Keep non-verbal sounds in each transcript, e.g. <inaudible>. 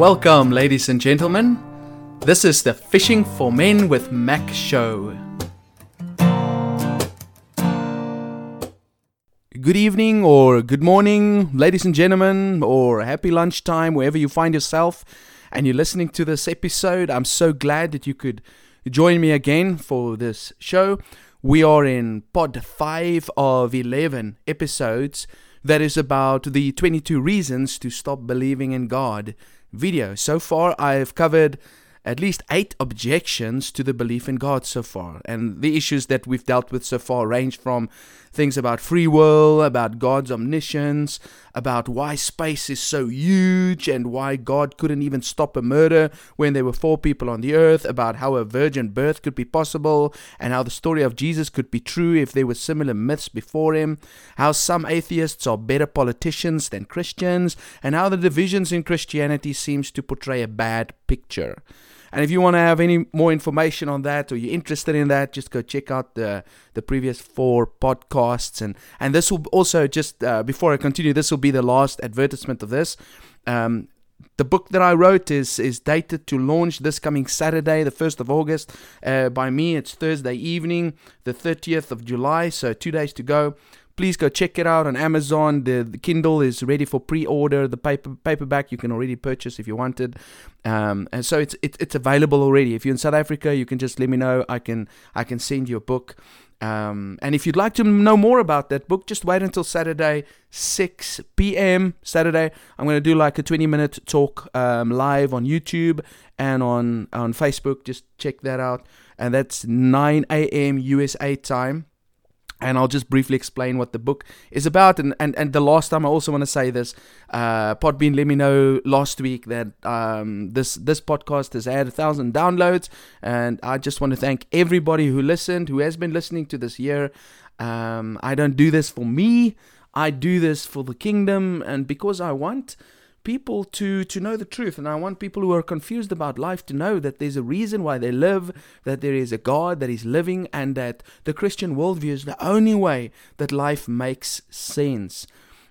Welcome, ladies and gentlemen. This is the Fishing for Men with Mac show. Good evening or good morning, ladies and gentlemen, or happy lunchtime, wherever you find yourself, and you're listening to this episode. I'm so glad that you could join me again for this show. We are in pod 5 of 11 episodes that is about the 22 reasons to stop believing in God video. So far, I've covered at least eight objections to the belief in God so far. And the issues that we've dealt with so far range from things about free will, about God's omniscience, about why space is so huge and why God couldn't even stop a murder when there were four people on the earth, about how a virgin birth could be possible, and how the story of Jesus could be true if there were similar myths before him, how some atheists are better politicians than Christians, and how the divisions in Christianity seems to portray a bad picture. And if you want to have any more information on that or you're interested in that, just go check out the the previous four podcasts. And and this will also just uh, before I continue, this will be the last advertisement of this. Um, the book that I wrote is is dated to launch this coming Saturday, the first of August. Uh, by me, it's Thursday evening, the thirtieth of July. So two days to go please go check it out on Amazon. The, the Kindle is ready for pre-order. The paper paperback you can already purchase if you wanted, um, and so it's it, it's available already. If you're in South Africa, you can just let me know. I can I can send you a book. Um, and if you'd like to know more about that book, just wait until Saturday, 6 p.m. Saturday. I'm going to do like a 20 minute talk um, live on YouTube and on, on Facebook. Just check that out. And that's 9 a.m. USA time and I'll just briefly explain what the book is about. And, and, and the last time, I also want to say this uh, Podbean let me know last week that um, this, this podcast has had a thousand downloads. And I just want to thank everybody who listened, who has been listening to this year. Um, I don't do this for me, I do this for the kingdom and because I want people to to know the truth and i want people who are confused about life to know that there's a reason why they live that there is a god that is living and that the christian worldview is the only way that life makes sense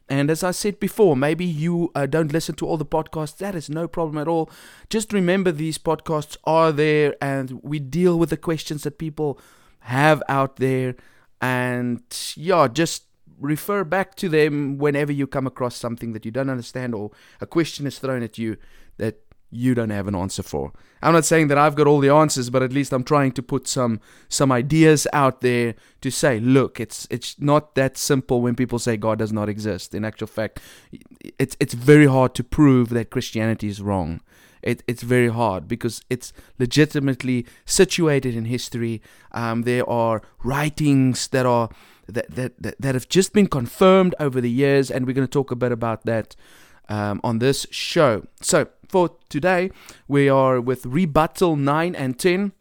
and as I said before, maybe you uh, don't listen to all the podcasts. That is no problem at all. Just remember these podcasts are there and we deal with the questions that people have out there. And yeah, just refer back to them whenever you come across something that you don't understand or a question is thrown at you that you don't have an answer for. I'm not saying that I've got all the answers, but at least I'm trying to put some some ideas out there to say, look, it's it's not that simple when people say God does not exist. In actual fact, it's it's very hard to prove that Christianity is wrong. It, it's very hard because it's legitimately situated in history. Um, there are writings that are that, that, that, have just been confirmed over the years, and we're going to talk a bit about that um, on this show. So, for today, we are with rebuttal 9 and 10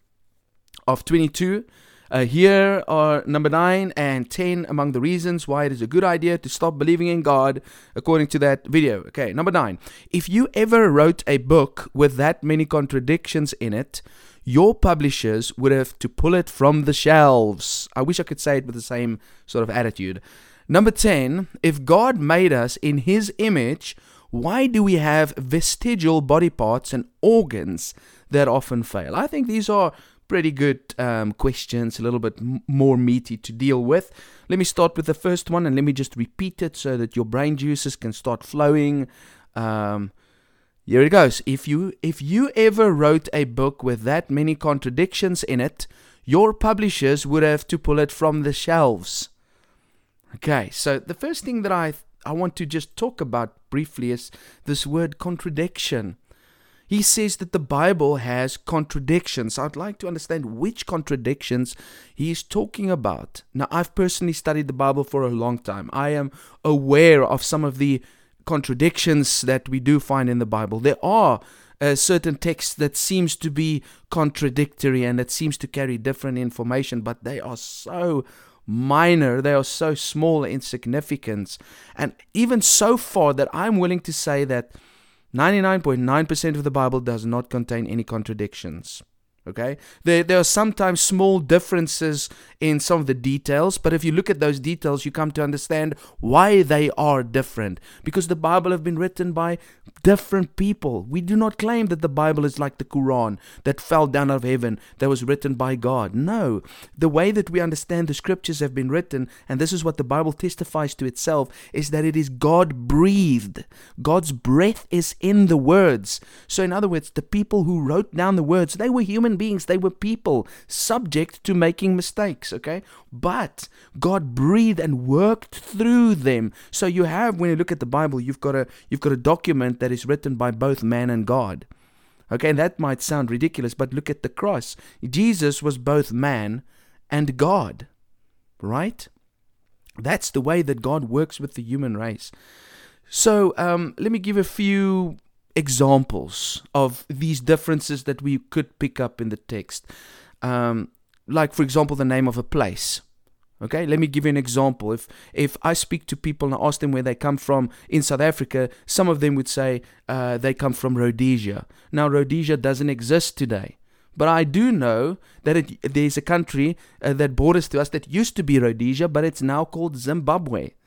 of 22. Uh, here are number 9 and 10 among the reasons why it is a good idea to stop believing in God, according to that video. Okay, number 9. If you ever wrote a book with that many contradictions in it, your publishers would have to pull it from the shelves. I wish I could say it with the same sort of attitude. Number 10, if God made us in his image, why do we have vestigial body parts and organs that often fail? I think these are pretty good um, questions, a little bit m- more meaty to deal with. Let me start with the first one and let me just repeat it so that your brain juices can start flowing. Um, here it goes. If you if you ever wrote a book with that many contradictions in it, your publishers would have to pull it from the shelves. Okay, so the first thing that I I want to just talk about briefly is this word contradiction. He says that the Bible has contradictions. I'd like to understand which contradictions he is talking about. Now, I've personally studied the Bible for a long time. I am aware of some of the contradictions that we do find in the Bible. There are uh, certain texts that seems to be contradictory and that seems to carry different information, but they are so minor, they are so small in significance, and even so far that I'm willing to say that 99.9% of the Bible does not contain any contradictions. Okay, there there are sometimes small differences in some of the details, but if you look at those details, you come to understand why they are different. Because the Bible have been written by different people. We do not claim that the Bible is like the Quran that fell down out of heaven that was written by God. No, the way that we understand the scriptures have been written, and this is what the Bible testifies to itself, is that it is God breathed. God's breath is in the words. So, in other words, the people who wrote down the words, they were human beings, they were people subject to making mistakes, okay? But God breathed and worked through them. So you have when you look at the Bible, you've got a you've got a document that is written by both man and God. Okay, that might sound ridiculous, but look at the cross. Jesus was both man and God. Right? That's the way that God works with the human race. So um, let me give a few examples of these differences that we could pick up in the text. Um, like, for example, the name of a place. Okay, let me give you an example. If if I speak to people and I ask them where they come from in South Africa, some of them would say uh, they come from Rhodesia. Now, Rhodesia doesn't exist today, but I do know that it, there's a country uh, that borders to us that used to be Rhodesia, but it's now called Zimbabwe.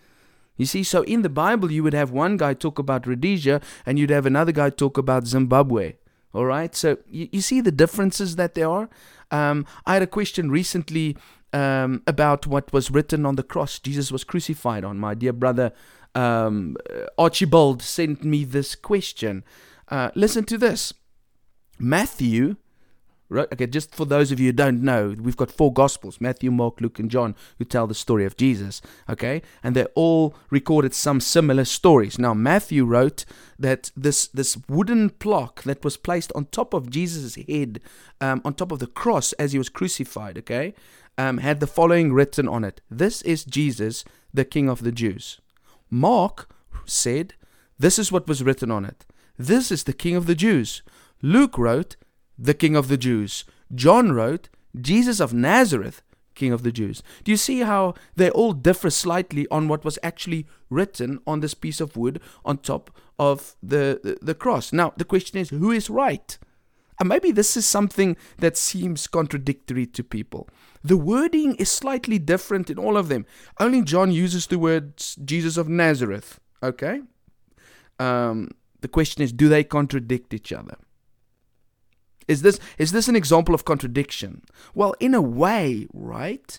You see, so in the Bible, you would have one guy talk about Rhodesia and you'd have another guy talk about Zimbabwe. All right, so you, you see the differences that there are. Um, I had a question recently um, about what was written on the cross Jesus was crucified on. My dear brother um, Archibald sent me this question. Uh, listen to this Matthew Right? Okay, just for those of you who don't know, we've got four Gospels Matthew, Mark, Luke, and John who tell the story of Jesus. Okay, and they all recorded some similar stories. Now, Matthew wrote that this, this wooden plaque that was placed on top of Jesus' head, um, on top of the cross as he was crucified, okay, um, had the following written on it This is Jesus, the King of the Jews. Mark said, This is what was written on it. This is the King of the Jews. Luke wrote, the King of the Jews. John wrote, Jesus of Nazareth, King of the Jews. Do you see how they all differ slightly on what was actually written on this piece of wood on top of the, the, the cross? Now, the question is, who is right? And maybe this is something that seems contradictory to people. The wording is slightly different in all of them. Only John uses the words Jesus of Nazareth. Okay? Um, the question is, do they contradict each other? Is this is this an example of contradiction? Well, in a way, right?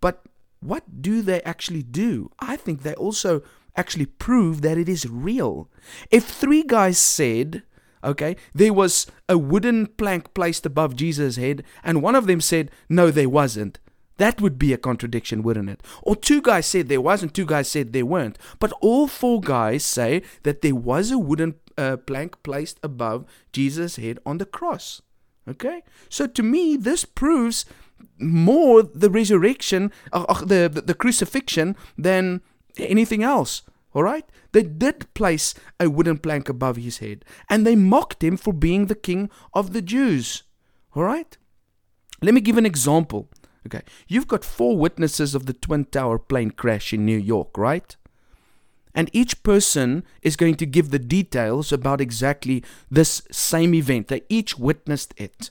But what do they actually do? I think they also actually prove that it is real. If three guys said, okay, there was a wooden plank placed above Jesus' head, and one of them said, no, there wasn't, that would be a contradiction, wouldn't it? Or two guys said there was, and two guys said there weren't. But all four guys say that there was a wooden uh, plank placed above Jesus' head on the cross. Okay? So to me, this proves more the resurrection, uh, uh, the, the, the crucifixion, than anything else. All right? They did place a wooden plank above his head, and they mocked him for being the king of the Jews. All right? Let me give an example. Okay, you've got four witnesses of the Twin Tower plane crash in New York, right? And each person is going to give the details about exactly this same event. They each witnessed it.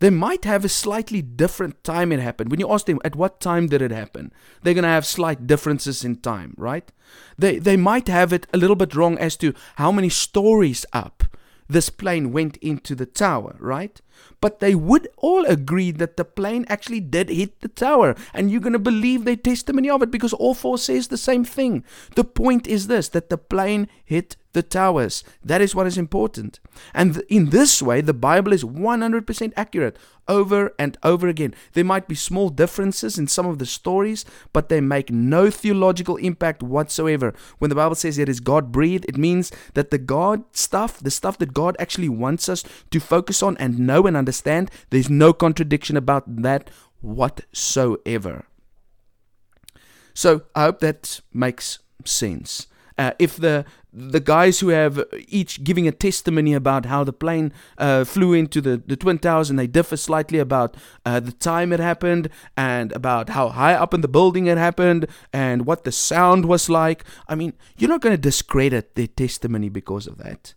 They might have a slightly different time it happened. When you ask them at what time did it happen, they're going to have slight differences in time, right? They they might have it a little bit wrong as to how many stories up this plane went into the tower, right? But they would all agree that the plane actually did hit the tower. And you're going to believe their testimony of it because all four says the same thing. The point is this that the plane hit the towers. That is what is important. And in this way, the Bible is 100% accurate over and over again. There might be small differences in some of the stories, but they make no theological impact whatsoever. When the Bible says it is God breathed, it means that the God stuff, the stuff that God actually wants us to focus on and know and understand, there's no contradiction about that whatsoever. So I hope that makes sense. Uh, if the the guys who have each giving a testimony about how the plane uh, flew into the, the Twin Towers and they differ slightly about uh, the time it happened and about how high up in the building it happened and what the sound was like. I mean, you're not going to discredit their testimony because of that,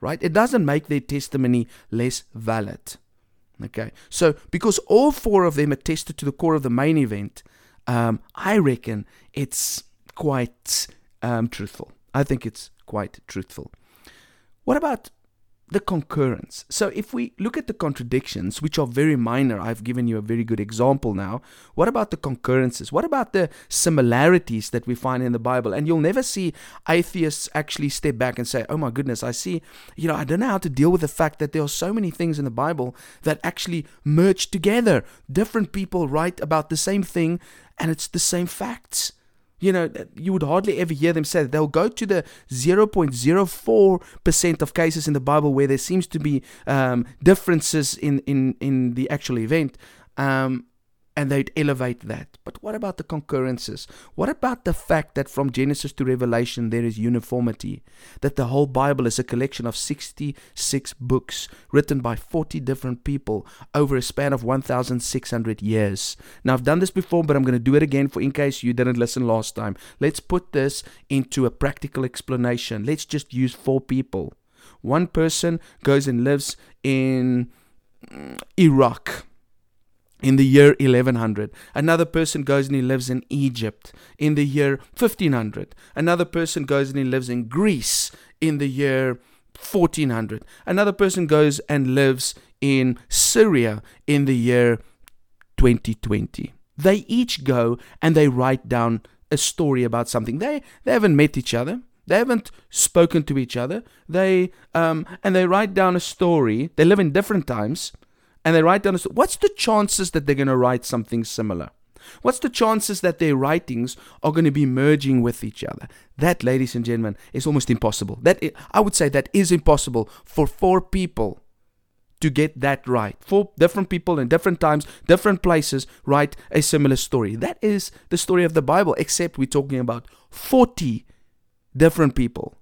right? It doesn't make their testimony less valid. Okay, so because all four of them attested to the core of the main event, um, I reckon it's quite um, truthful. I think it's quite truthful. What about the concurrence. So if we look at the contradictions, which are very minor, I've given you a very good example now. What about the concurrences? What about the similarities that we find in the Bible? And you'll never see atheists actually step back and say, oh my goodness, I see, you know, I don't know how to deal with the fact that there are so many things in the Bible that actually merge together. Different people write about the same thing and it's the same facts. You know, you would hardly ever hear them say that. They'll go to the 0.04% of cases in the Bible where there seems to be um, differences in, in, in the actual event. Um, and they'd elevate that. But what about the concurrences? What about the fact that from Genesis to Revelation there is uniformity? That the whole Bible is a collection of 66 books written by 40 different people over a span of 1,600 years. Now, I've done this before, but I'm going to do it again for in case you didn't listen last time. Let's put this into a practical explanation. Let's just use four people. One person goes and lives in mm, Iraq in the year 1100. Another person goes and he lives in Egypt in the year 1500. Another person goes and he lives in Greece in the year 1400. Another person goes and lives in Syria in the year 2020. They each go and they write down a story about something. They they haven't met each other. They haven't spoken to each other. They um and they write down a story. They live in different times and they write down a, story, what's the chances that they're going to write something similar? What's the chances that their writings are going to be merging with each other? That, ladies and gentlemen, is almost impossible. That I would say that is impossible for four people to get that right. Four different people in different times, different places write a similar story. That is the story of the Bible, except we're talking about 40 different people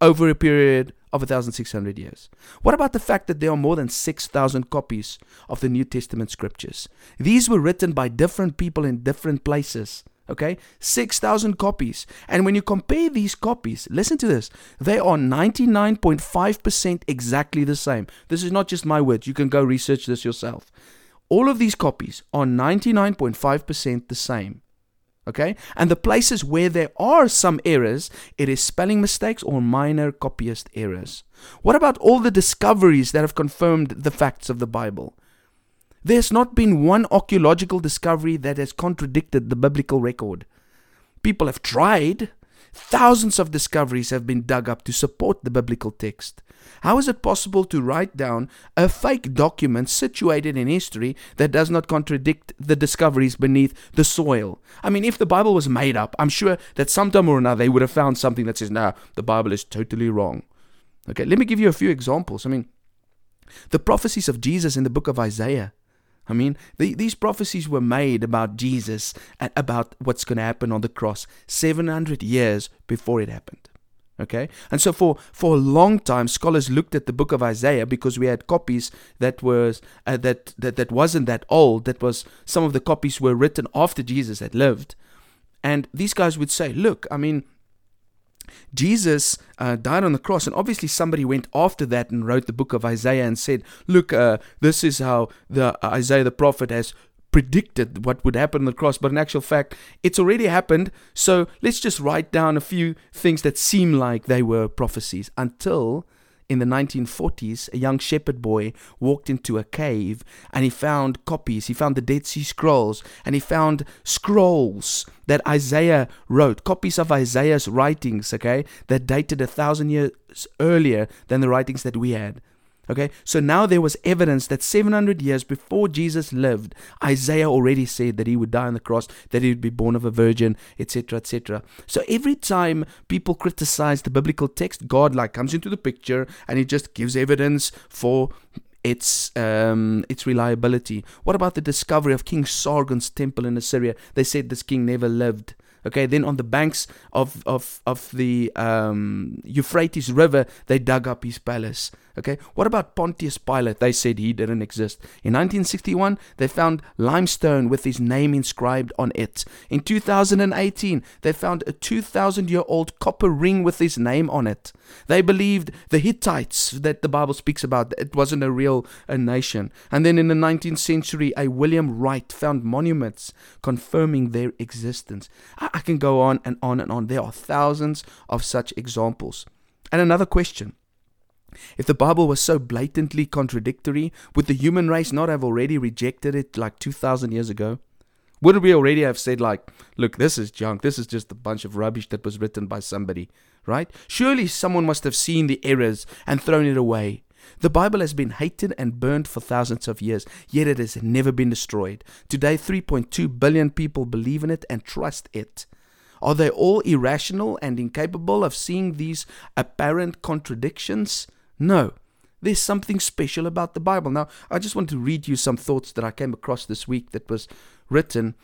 over a period of 1,600 years? What about the fact that there are more than 6,000 copies of the New Testament scriptures? These were written by different people in different places. Okay, 6,000 copies. And when you compare these copies, listen to this, they are 99.5% exactly the same. This is not just my words, you can go research this yourself. All of these copies are 99.5% the same. Okay? And the places where there are some errors, it is spelling mistakes or minor copyist errors. What about all the discoveries that have confirmed the facts of the Bible? There's not been one archaeological discovery that has contradicted the biblical record. People have tried, Thousands of discoveries have been dug up to support the biblical text. How is it possible to write down a fake document situated in history that does not contradict the discoveries beneath the soil? I mean, if the Bible was made up, I'm sure that sometime or another they would have found something that says, no, the Bible is totally wrong. Okay, let me give you a few examples. I mean, the prophecies of Jesus in the book of Isaiah I mean, the, these prophecies were made about Jesus and about what's going to happen on the cross 700 years before it happened. Okay? And so for, for a long time, scholars looked at the book of Isaiah because we had copies that was uh, that, that that wasn't that old. That was some of the copies were written after Jesus had lived. And these guys would say, look, I mean, Jesus uh, died on the cross, and obviously somebody went after that and wrote the book of Isaiah and said, "Look, uh, this is how the uh, Isaiah the prophet has." predicted what would happen on the cross, but in actual fact, it's already happened. So let's just write down a few things that seem like they were prophecies until in the 1940s, a young shepherd boy walked into a cave and he found copies. He found the Dead Sea Scrolls and he found scrolls that Isaiah wrote, copies of Isaiah's writings, okay, that dated a thousand years earlier than the writings that we had. Okay, so now there was evidence that 700 years before Jesus lived, Isaiah already said that he would die on the cross, that he would be born of a virgin, etc., etc. So every time people criticize the biblical text, God like comes into the picture and he just gives evidence for its um, its reliability. What about the discovery of King Sargon's temple in Assyria? They said this king never lived. Okay, then on the banks of of of the um, Euphrates River, they dug up his palace. Okay, what about Pontius Pilate? They said he didn't exist. In 1961, they found limestone with his name inscribed on it. In 2018, they found a 2,000 year old copper ring with his name on it. They believed the Hittites that the Bible speaks about, it wasn't a real a nation. And then in the 19th century, a William Wright found monuments confirming their existence. I, I can go on and on and on. There are thousands of such examples. And another question if the Bible was so blatantly contradictory, would the human race not have already rejected it like 2,000 years ago? Wouldn't we already have said, like, look, this is junk, this is just a bunch of rubbish that was written by somebody, right? Surely someone must have seen the errors and thrown it away. The Bible has been hated and burned for thousands of years, yet it has never been destroyed. Today, 3.2 billion people believe in it and trust it. Are they all irrational and incapable of seeing these apparent contradictions? No. There's something special about the Bible. Now, I just want to read you some thoughts that I came across this week that was written.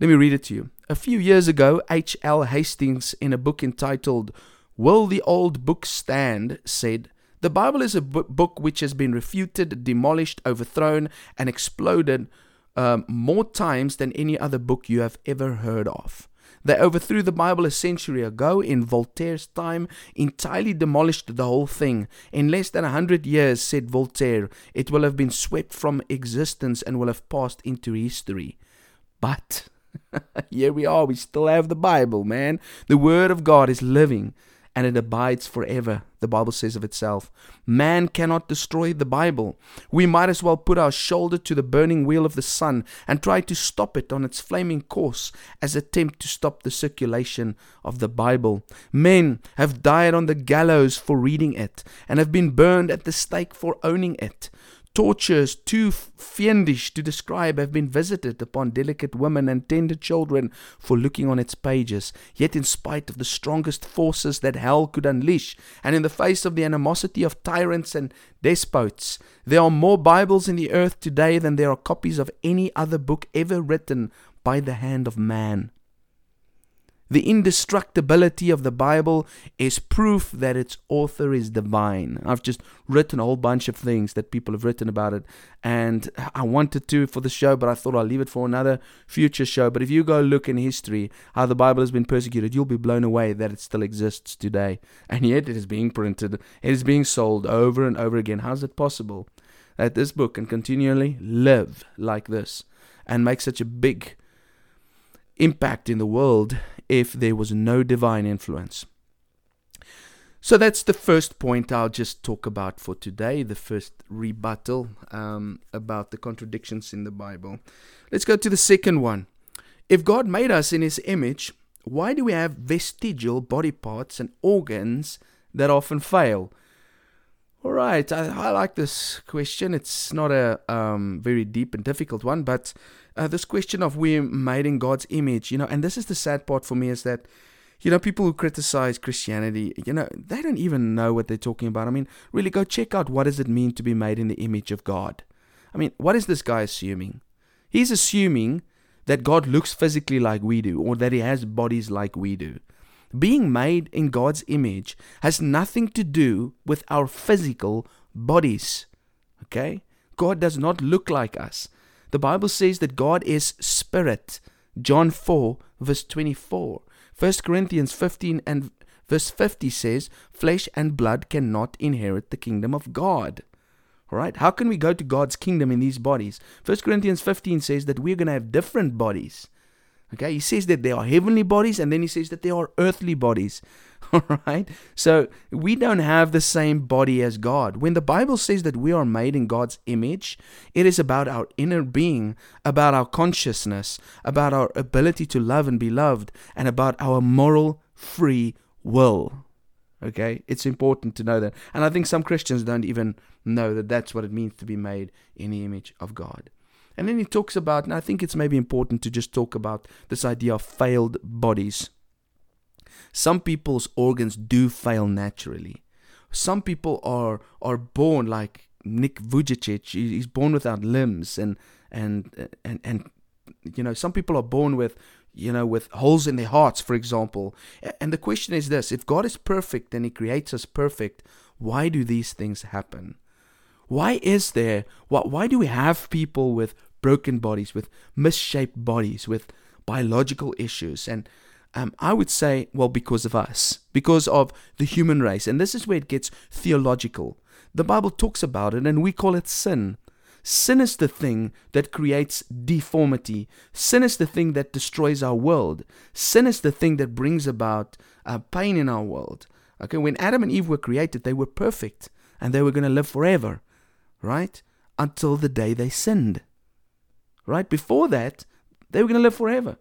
Let me read it to you. A few years ago, H.L. Hastings, in a book entitled Will the Old Book Stand, said, The Bible is a book which has been refuted, demolished, overthrown, and exploded um, more times than any other book you have ever heard of. They overthrew the Bible a century ago in Voltaire's time, entirely demolished the whole thing. In less than a hundred years, said Voltaire, it will have been swept from existence and will have passed into history. But <laughs> here we are, we still have the Bible, man. The Word of God is living and it abides forever, the Bible says of itself. Man cannot destroy the Bible. We might as well put our shoulder to the burning wheel of the sun and try to stop it on its flaming course as attempt to stop the circulation of the Bible. Men have died on the gallows for reading it and have been burned at the stake for owning it. Tortures too fiendish to describe have been visited upon delicate women and tender children for looking on its pages. Yet, in spite of the strongest forces that hell could unleash, and in the face of the animosity of tyrants and despots, there are more Bibles in the earth today than there are copies of any other book ever written by the hand of man. The indestructibility of the Bible is proof that its author is divine. I've just written a whole bunch of things that people have written about it, and I wanted to for the show, but I thought I'll leave it for another future show. But if you go look in history how the Bible has been persecuted, you'll be blown away that it still exists today. And yet it is being printed, it is being sold over and over again. How's it possible that this book can continually live like this and make such a big impact in the world if there was no divine influence. So that's the first point I'll just talk about for today, the first rebuttal um, about the contradictions in the Bible. Let's go to the second one. If God made us in His image, why do we have vestigial body parts and organs that often fail? All right, I, I like this question. It's not a um, very deep and difficult one, but uh, this question of we're made in God's image, you know, and this is the sad part for me is that, you know, people who criticize Christianity, you know, they don't even know what they're talking about. I mean, really go check out what does it mean to be made in the image of God. I mean, what is this guy assuming? He's assuming that God looks physically like we do, or that he has bodies like we do. Being made in God's image has nothing to do with our physical bodies. Okay? God does not look like us. The Bible says that God is spirit. John 4, verse 24. 1 Corinthians 15 and verse 50 says, Flesh and blood cannot inherit the kingdom of God. All right? How can we go to God's kingdom in these bodies? 1 Corinthians 15 says that we're going to have different bodies. Okay, he says that there are heavenly bodies and then he says that there are earthly bodies. <laughs> All right, so we don't have the same body as God. When the Bible says that we are made in God's image, it is about our inner being, about our consciousness, about our ability to love and be loved, and about our moral free will. Okay, it's important to know that. And I think some Christians don't even know that that's what it means to be made in the image of God. And then he talks about, and I think it's maybe important to just talk about this idea of failed bodies. Some people's organs do fail naturally. Some people are are born like Nick Vujicic. He's born without limbs and and and and you know, some people are born with, you know, with holes in their hearts, for example. And the question is this if God is perfect and He creates us perfect, why do these things happen? Why is there, why, why do we have people with broken bodies, with misshaped bodies, with biological issues? And um, I would say, well, because of us, because of the human race. And this is where it gets theological. The Bible talks about it, and we call it sin. Sin is the thing that creates deformity. Sin is the thing that destroys our world. Sin is the thing that brings about uh, pain in our world. Okay, when Adam and Eve were created, they were perfect and they were going to live forever, right? Until the day they sinned. Right? Before that, they were going to live forever.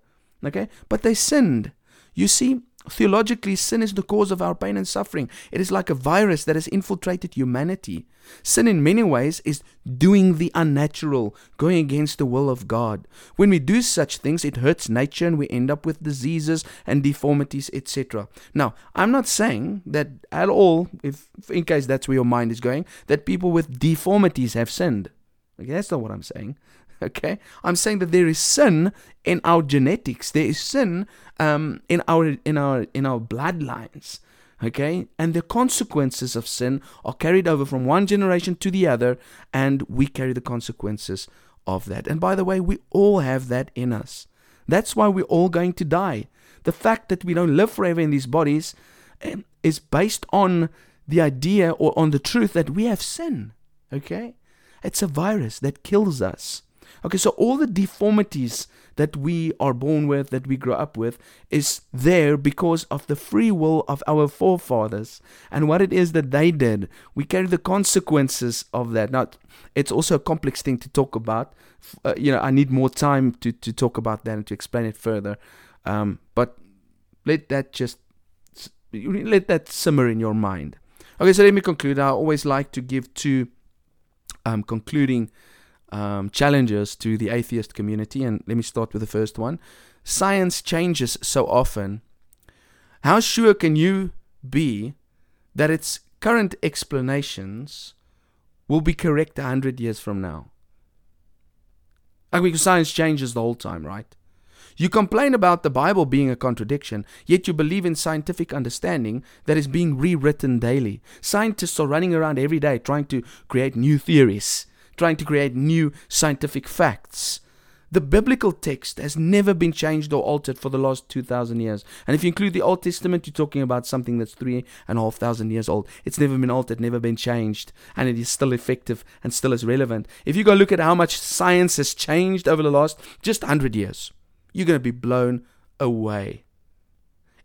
Okay? But they sinned. You see, Theologically, sin is the cause of our pain and suffering. It is like a virus that has infiltrated humanity. Sin, in many ways, is doing the unnatural, going against the will of God. When we do such things, it hurts nature and we end up with diseases and deformities, etc. Now, I'm not saying that at all, if in case that's where your mind is going, that people with deformities have sinned. Okay, that's not what I'm saying. Okay, I'm saying that there is sin in our genetics. There is sin um, in our in our in our bloodlines. Okay, and the consequences of sin are carried over from one generation to the other, and we carry the consequences of that. And by the way, we all have that in us. That's why we're all going to die. The fact that we don't live forever in these bodies um, is based on the idea or on the truth that we have sin. Okay? It's a virus that kills us. Okay, so all the deformities that we are born with, that we grow up with, is there because of the free will of our forefathers and what it is that they did. We carry the consequences of that. Now, it's also a complex thing to talk about. Uh, you know, I need more time to, to talk about that and to explain it further. Um, but let that just let that simmer in your mind. Okay, so let me conclude. I always like to give two um, concluding um, challenges to the atheist community. And let me start with the first one. Science changes so often. How sure can you be that its current explanations will be correct a hundred years from now? Like because science changes the whole time, right? You complain about the Bible being a contradiction, yet you believe in scientific understanding that is being rewritten daily. Scientists are running around every day trying to create new theories trying to create new scientific facts. The biblical text has never been changed or altered for the last 2,000 years. And if you include the Old Testament, you're talking about something that's three and a half thousand years old. It's never been altered, never been changed, and it is still effective and still is relevant. If you go look at how much science has changed over the last just 100 years, you're going to be blown away.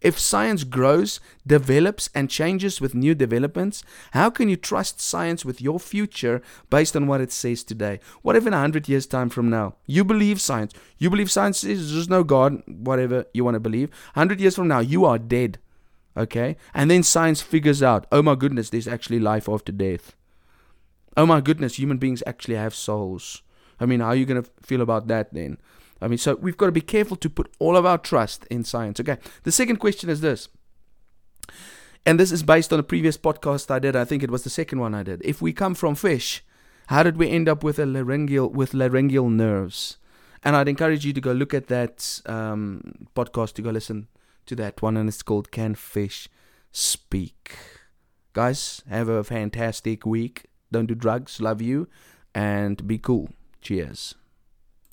If science grows, develops, and changes with new developments, how can you trust science with your future based on what it says today? What if in 100 years' time from now, you believe science? You believe science is there's no God, whatever you want to believe. 100 years from now, you are dead. Okay? And then science figures out, oh my goodness, there's actually life after death. Oh my goodness, human beings actually have souls. I mean, how are you going to feel about that then? I mean, so we've got to be careful to put all of our trust in science. Okay. The second question is this. And this is based on a previous podcast I did. I think it was the second one I did. If we come from fish, how did we end up with a laryngeal with laryngeal nerves? And I'd encourage you to go look at that um, podcast to go listen to that one, and it's called "Can Fish Speak?" Guys, have a fantastic week. Don't do drugs. Love you, and be cool. Cheers.